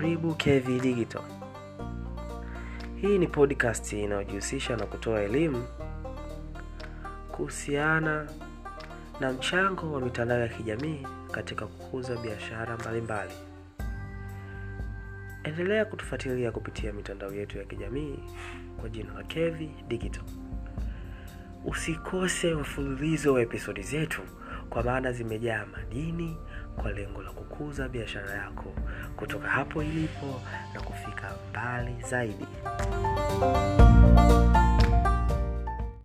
Karibu KV Digital. Hii ni podcast inayojihusisha na kutoa elimu kuhusiana na mchango wa mitandao ya kijamii katika kukuza biashara mbalimbali. Endelea kutufuatilia kupitia mitandao yetu ya kijamii kwa jina la KV Digital. Usikose mfululizo wa episodi zetu kwa maana zimejaa madini kwa lengo la kukuza biashara yako kutoka hapo ilipo na kufika mbali zaidi.